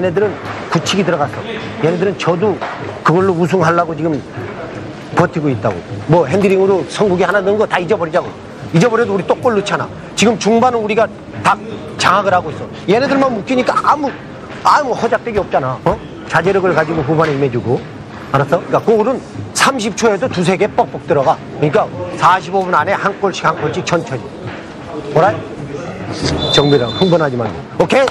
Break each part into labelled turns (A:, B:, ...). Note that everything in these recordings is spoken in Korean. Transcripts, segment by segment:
A: 얘네들은 굳히기 들어갔어. 얘네들은 저도 그걸로 우승하려고 지금 버티고 있다고. 뭐 핸드링으로 성국이 하나 넣은 거 다 잊어버리자고. 잊어버려도 우리 똑골 넣잖아. 지금 중반은 우리가 다 장악을 하고 있어. 얘네들만 묶이니까 아무 아무 허작대기 없잖아. 어? 자제력을 가지고 후반에 임해주고. 알았어? 그러니까 골은 30초에도 두세 개 뻑뻑 들어가. 그러니까 45분 안에 한 골씩 한 골씩 천천히. 뭐라? 정비랑 흥분하지 말고. 오케이?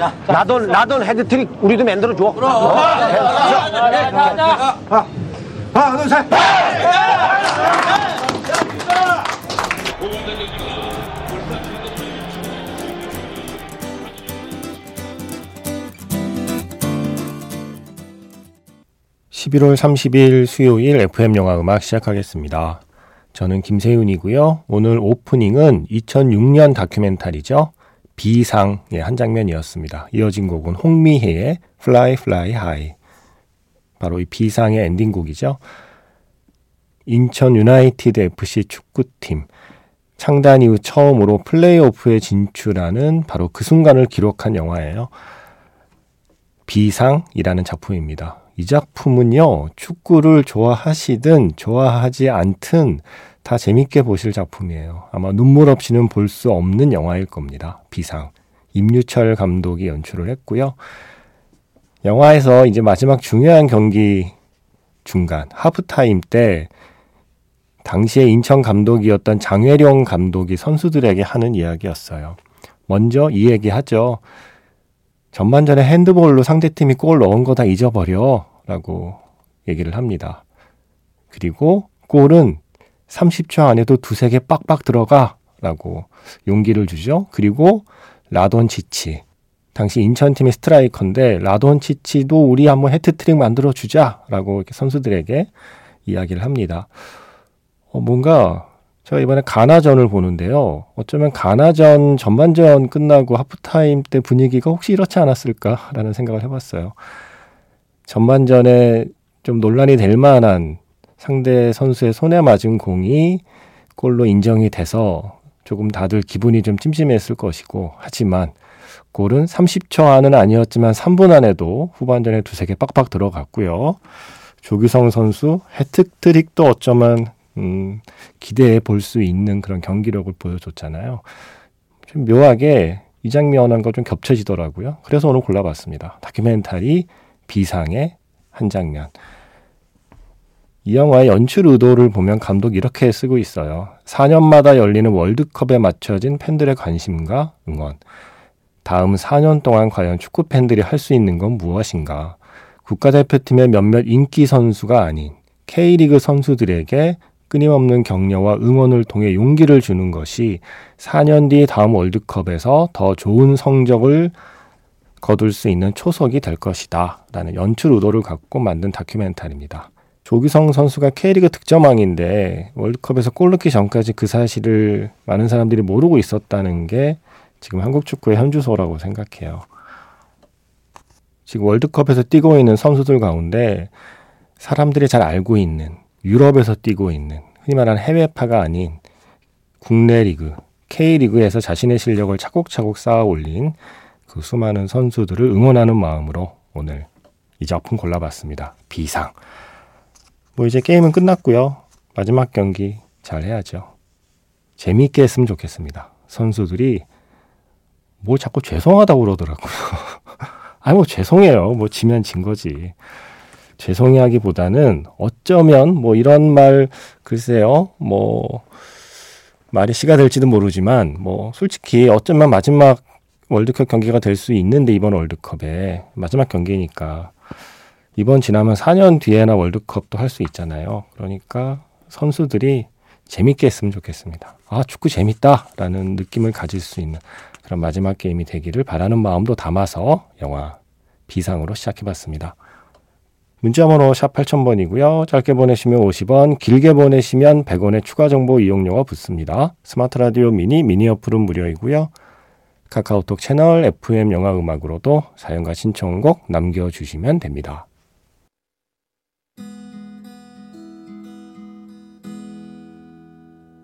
A: 어. 라돈, 라돈 헤드트릭 우리도 만들어 줘. 어? 하나, 하나, 둘, 셋.
B: 11월 30일 수요일 FM 영화 음악 시작하겠습니다. 저는 김세윤이고요. 오늘 오프닝은 2006년 다큐멘터리죠. 비상의 한 장면이었습니다. 이어진 곡은 홍미혜의 Fly Fly High. 바로 이 비상의 엔딩곡이죠. 인천 유나이티드 FC 축구팀 창단 이후 처음으로 플레이오프에 진출하는 바로 그 순간을 기록한 영화예요. 비상이라는 작품입니다. 이 작품은요, 축구를 좋아하시든 좋아하지 않든 다 재밌게 보실 작품이에요. 아마 눈물 없이는 볼 수 없는 영화일 겁니다. 비상. 임유철 감독이 연출을 했고요. 영화에서 이제 마지막 중요한 경기 중간, 하프타임 때 당시에 인천 감독이었던 장회룡 감독이 선수들에게 하는 이야기였어요. 먼저 이 얘기 하죠. 전반전에 핸드볼로 상대팀이 골 넣은 거 다 잊어버려. 라고 얘기를 합니다. 그리고 골은 30초 안에도 두세 개 빡빡 들어가 라고 용기를 주죠. 그리고 라돈치치. 당시 인천팀의 스트라이커인데 라돈치치도 우리 한번 헤트트릭 만들어 주자 라고 이렇게 선수들에게 이야기를 합니다. 어, 뭔가 제가 이번에 가나전을 보는데요. 어쩌면 가나전 전반전 끝나고 하프타임 때 분위기가 혹시 이렇지 않았을까라는 생각을 해봤어요. 전반전에 좀 논란이 될 만한 상대 선수의 손에 맞은 공이 골로 인정이 돼서 조금 다들 기분이 좀 찜찜했을 것이고 하지만 골은 30초 안은 아니었지만 3분 안에도 후반전에 두세 개 빡빡 들어갔고요. 조규성 선수 해트트릭도 어쩌면 음, 기대해 볼 수 있는 그런 경기력을 보여줬잖아요. 좀 묘하게 이 장면과 좀 겹쳐지더라고요. 그래서 오늘 골라봤습니다. 다큐멘터리 비상의 한 장면. 이 영화의 연출 의도를 보면 감독이 이렇게 쓰고 있어요. 4년마다 열리는 월드컵에 맞춰진 팬들의 관심과 응원. 다음 4년 동안 과연 축구 팬들이 할 수 있는 건 무엇인가? 국가대표팀의 몇몇 인기 선수가 아닌 K리그 선수들에게 끊임없는 격려와 응원을 통해 용기를 주는 것이 4년 뒤 다음 월드컵에서 더 좋은 성적을 거둘 수 있는 초석이 될 것이다. 라는 연출 의도를 갖고 만든 다큐멘터리입니다. 조규성 선수가 K리그 득점왕인데 월드컵에서 골 넣기 전까지 그 사실을 많은 사람들이 모르고 있었다는 게 지금 한국 축구의 현주소라고 생각해요. 지금 월드컵에서 뛰고 있는 선수들 가운데 사람들이 잘 알고 있는 유럽에서 뛰고 있는 흔히 말하는 해외파가 아닌 국내 리그, K리그에서 자신의 실력을 차곡차곡 쌓아 올린 그 수많은 선수들을 응원하는 마음으로 오늘 이 작품 골라봤습니다. 비상. 뭐 이제 게임은 끝났고요. 마지막 경기 잘 해야죠. 재미있게 했으면 좋겠습니다. 선수들이 뭐 자꾸 죄송하다고 그러더라고요. 아니 뭐 죄송해요. 뭐 지면 진 거지. 죄송해하기보다는 어쩌면 뭐 이런 말 글쎄요. 뭐 말이 시가 될지도 모르지만 뭐 솔직히 어쩌면 마지막 월드컵 경기가 될 수 있는데 이번 월드컵에 마지막 경기니까 이번 지나면 4년 뒤에나 월드컵도 할 수 있잖아요. 그러니까 선수들이 재밌게 했으면 좋겠습니다. 아, 축구 재밌다라는 느낌을 가질 수 있는 그런 마지막 게임이 되기를 바라는 마음도 담아서 영화 비상으로 시작해 봤습니다. 문자번호 샵 8000번이고요. 짧게 보내시면 50원, 길게 보내시면 100원의 추가 정보 이용료가 붙습니다. 스마트 라디오 미니, 미니 어플은 무료이고요. 카카오톡 채널 FM 영화 음악으로도 사연과 신청곡 남겨주시면 됩니다.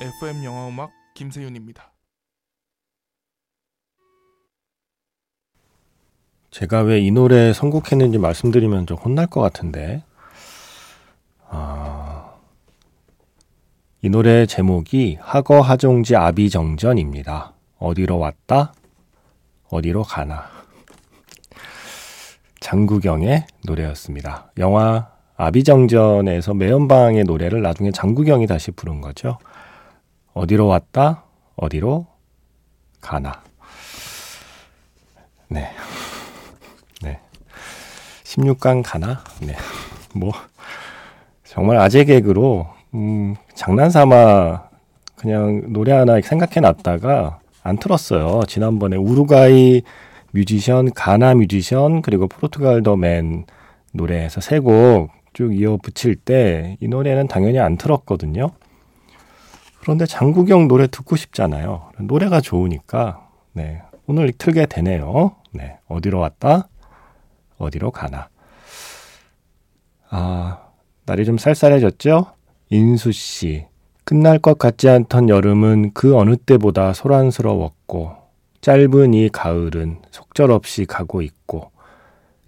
C: FM 영화 음악 김세윤입니다.
B: 제가 왜 이 노래 선곡했는지 말씀드리면 좀 혼날 것 같은데, 아, 이 노래 제목이 하거 하종지 아비정전입니다. 어디로 왔다? 어디로 가나? 장구경의 노래였습니다. 영화 아비정전에서 매연방의 노래를 나중에 장구경이 다시 부른 거죠. 어디로 왔다? 어디로 가나? 네. 네. 16강 가나? 네. 뭐, 정말 아재 개그로, 음, 장난 삼아 그냥 노래 하나 생각해 놨다가 안 틀었어요. 지난번에 우루과이 뮤지션, 가나 뮤지션, 그리고 포르투갈 더맨 노래에서 세 곡 쭉 이어 붙일 때 이 노래는 당연히 안 틀었거든요. 그런데 장국영 노래 듣고 싶잖아요. 노래가 좋으니까, 네. 오늘 틀게 되네요. 네. 어디로 왔다? 어디로 가나. 아, 날이 좀 쌀쌀해졌죠? 인수 씨. 끝날 것 같지 않던 여름은 그 어느 때보다 소란스러웠고, 짧은 이 가을은 속절없이 가고 있고,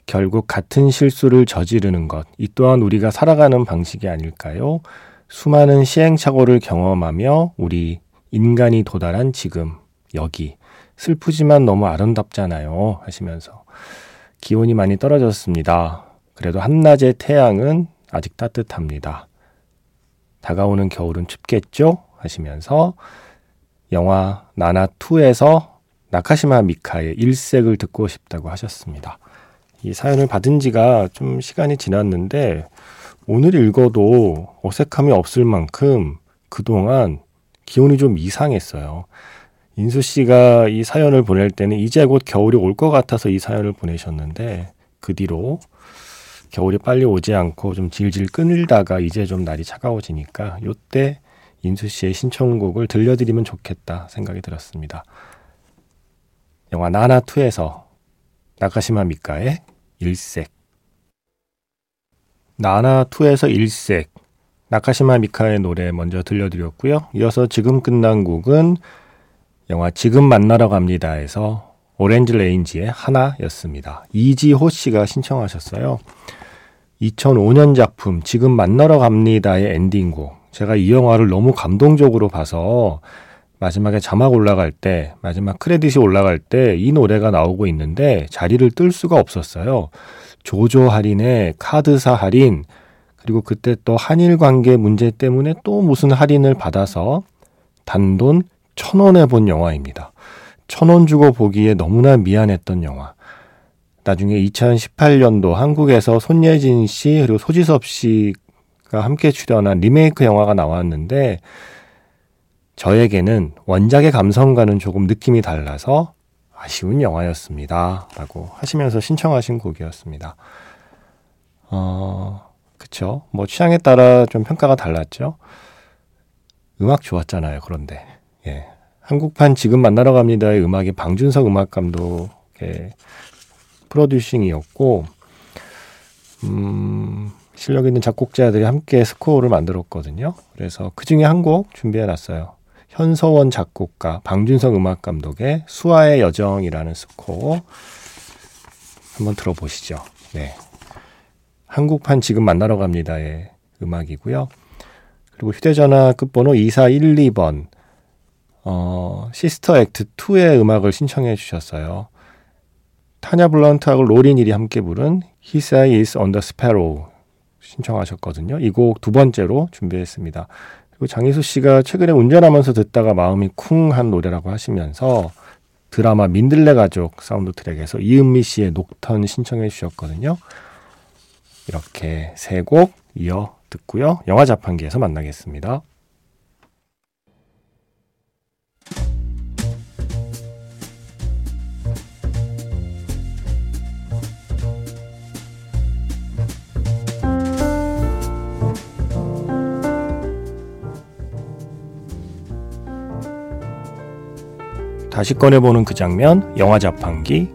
B: 결국 같은 실수를 저지르는 것, 이 또한 우리가 살아가는 방식이 아닐까요? 수많은 시행착오를 경험하며 우리 인간이 도달한 지금, 여기, 슬프지만 너무 아름답잖아요. 하시면서. 기온이 많이 떨어졌습니다. 그래도 한낮의 태양은 아직 따뜻합니다. 다가오는 겨울은 춥겠죠? 하시면서 영화 나나2에서 나카시마 미카의 일색을 듣고 싶다고 하셨습니다. 이 사연을 받은 지가 좀 시간이 지났는데 오늘 읽어도 어색함이 없을 만큼 그동안 기온이 좀 이상했어요. 인수 씨가 이 사연을 보낼 때는 이제 곧 겨울이 올 것 같아서 이 사연을 보내셨는데 그 뒤로 겨울이 빨리 오지 않고 좀 질질 끊을다가 이제 좀 날이 차가워지니까 요때 인수 씨의 신청곡을 들려드리면 좋겠다 생각이 들었습니다. 영화 나나2에서 나카시마 미카의 일색 나나2에서 일색 나카시마 미카의 노래 먼저 들려드렸고요. 이어서 지금 끝난 곡은 영화 지금 만나러 갑니다에서 오렌지 레인지의 하나였습니다. 이지호 씨가 신청하셨어요. 2005년 작품 지금 만나러 갑니다의 엔딩곡. 제가 이 영화를 너무 감동적으로 봐서 마지막에 자막 올라갈 때, 마지막 크레딧이 올라갈 때 이 노래가 나오고 있는데 자리를 뜰 수가 없었어요. 조조 할인에 카드사 할인, 그리고 그때 또 한일 관계 문제 때문에 또 무슨 할인을 받아서 단돈 천 원에 본 영화입니다. 천 원 주고 보기에 너무나 미안했던 영화. 나중에 2018년도 한국에서 손예진 씨 그리고 소지섭 씨가 함께 출연한 리메이크 영화가 나왔는데 저에게는 원작의 감성과는 조금 느낌이 달라서 아쉬운 영화였습니다. 라고 하시면서 신청하신 곡이었습니다. 어, 그쵸. 뭐 취향에 따라 좀 평가가 달랐죠. 음악 좋았잖아요. 그런데. 예. 한국판 지금 만나러 갑니다의 음악이 방준석 음악 감독의 프로듀싱이었고, 음, 실력 있는 작곡자들이 함께 스코어를 만들었거든요. 그래서 그 중에 한 곡 준비해 놨어요. 현서원 작곡가, 방준석 음악 감독의 수아의 여정이라는 스코어 한번 들어보시죠. 네. 한국판 지금 만나러 갑니다의 음악이고요. 그리고 휴대전화 끝번호 2412번 어, 시스터 액트 2의 음악을 신청해 주셨어요. 타냐 블런트하고 로린 힐이 함께 부른 His Eye is on the Sparrow 신청하셨거든요. 이 곡 두 번째로 준비했습니다. 그리고 장희수 씨가 최근에 운전하면서 듣다가 마음이 쿵한 노래라고 하시면서 드라마 민들레 가족 사운드 트랙에서 이은미 씨의 녹턴 신청해 주셨거든요. 이렇게 세 곡 이어 듣고요. 영화 자판기에서 만나겠습니다. 다시 꺼내보는 그 장면, 영화 자판기.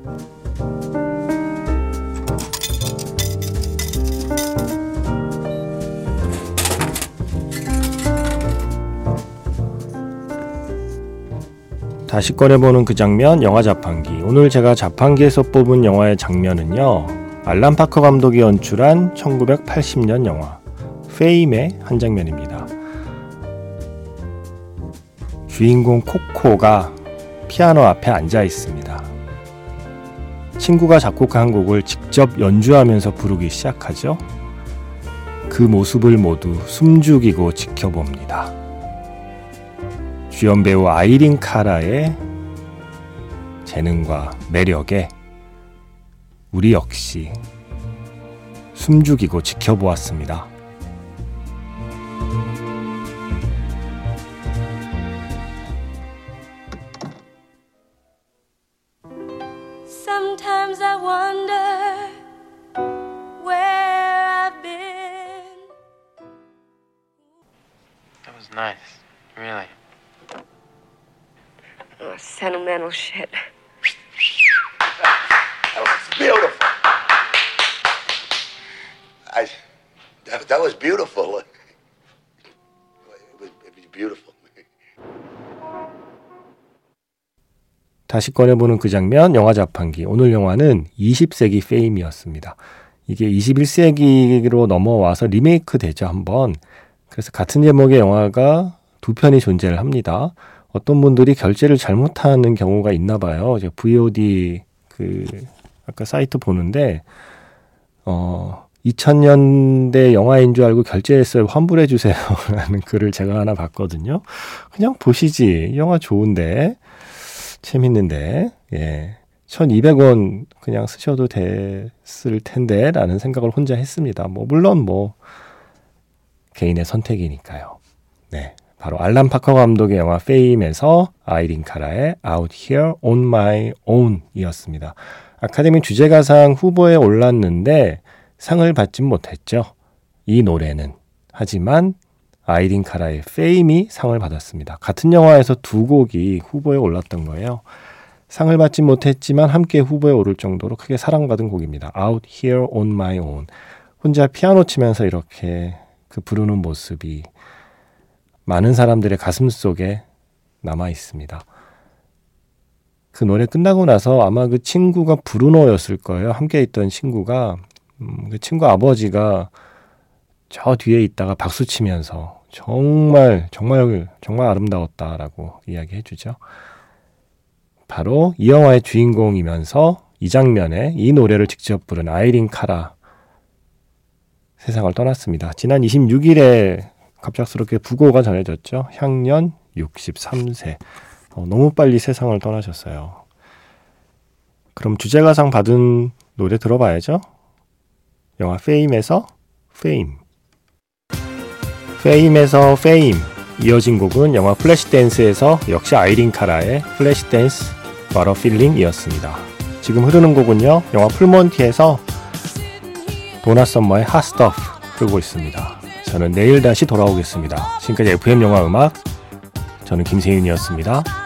B: 다시 꺼내보는 그 장면, 영화 자판기. 오늘 제가 자판기에서 뽑은 영화의 장면은요, 알란 파커 감독이 연출한 1980년 영화, 페임의 한 장면입니다. 주인공 코코가 피아노 앞에 앉아 있습니다. 친구가 작곡한 곡을 직접 연주하면서 부르기 시작하죠. 그 모습을 모두 숨죽이고 지켜봅니다. 주연 배우 아이린 카라의 재능과 매력에 우리 역시 숨죽이고 지켜보았습니다.
D: Sometimes I wonder where I've been.
E: That was nice. Really.
D: Oh, sentimental shit.
F: That was beautiful. I, that, that was beautiful.
B: 다시 꺼내보는 그 장면, 영화 자판기. 오늘 영화는 20세기 페임이었습니다. 이게 21세기로 넘어와서 리메이크 되죠, 한번. 그래서 같은 제목의 영화가 두 편이 존재를 합니다. 어떤 분들이 결제를 잘못하는 경우가 있나 봐요. 이제 VOD 그 아까 사이트 보는데 어 2000년대 영화인 줄 알고 결제했어요. 환불해 주세요라는 글을 제가 하나 봤거든요. 그냥 보시지. 영화 좋은데 재밌는데 예. 1200원 그냥 쓰셔도 됐을 텐데 라는 생각을 혼자 했습니다. 뭐 물론 뭐 개인의 선택이니까요. 네. 바로 알란 파커 감독의 영화 페임에서 아이린 카라의 Out Here on My Own 이었습니다. 아카데미 주제가상 후보에 올랐는데 상을 받진 못했죠. 이 노래는. 하지만 아이린 카라의 페임이 상을 받았습니다. 같은 영화에서 두 곡이 후보에 올랐던 거예요. 상을 받지 못했지만 함께 후보에 오를 정도로 크게 사랑받은 곡입니다. Out Here on My Own. 혼자 피아노 치면서 이렇게 그 부르는 모습이 많은 사람들의 가슴 속에 남아 있습니다. 그 노래 끝나고 나서 아마 그 친구가 브루노였을 거예요. 함께 있던 친구가 음, 그 친구 아버지가 저 뒤에 있다가 박수 치면서 정말 정말 정말 아름다웠다라고 이야기해 주죠. 바로 이 영화의 주인공이면서 이 장면에 이 노래를 직접 부른 아이린 카라 세상을 떠났습니다. 지난 26일에 갑작스럽게 부고가 전해졌죠. 향년 63세. 어, 너무 빨리 세상을 떠나셨어요. 그럼 주제가상 받은 노래 들어봐야죠. 영화 페임에서 페임. 페임에서 페임. 이어진 곡은 영화 플래시댄스에서 역시 아이린 카라의 Flashdance What a Feeling이었습니다. 지금 흐르는 곡은요. 영화 풀몬티에서 도나 썸머의 Hot Stuff 흐르고 있습니다. 저는 내일 다시 돌아오겠습니다. 지금까지 FM 영화 음악 저는 김세윤이었습니다.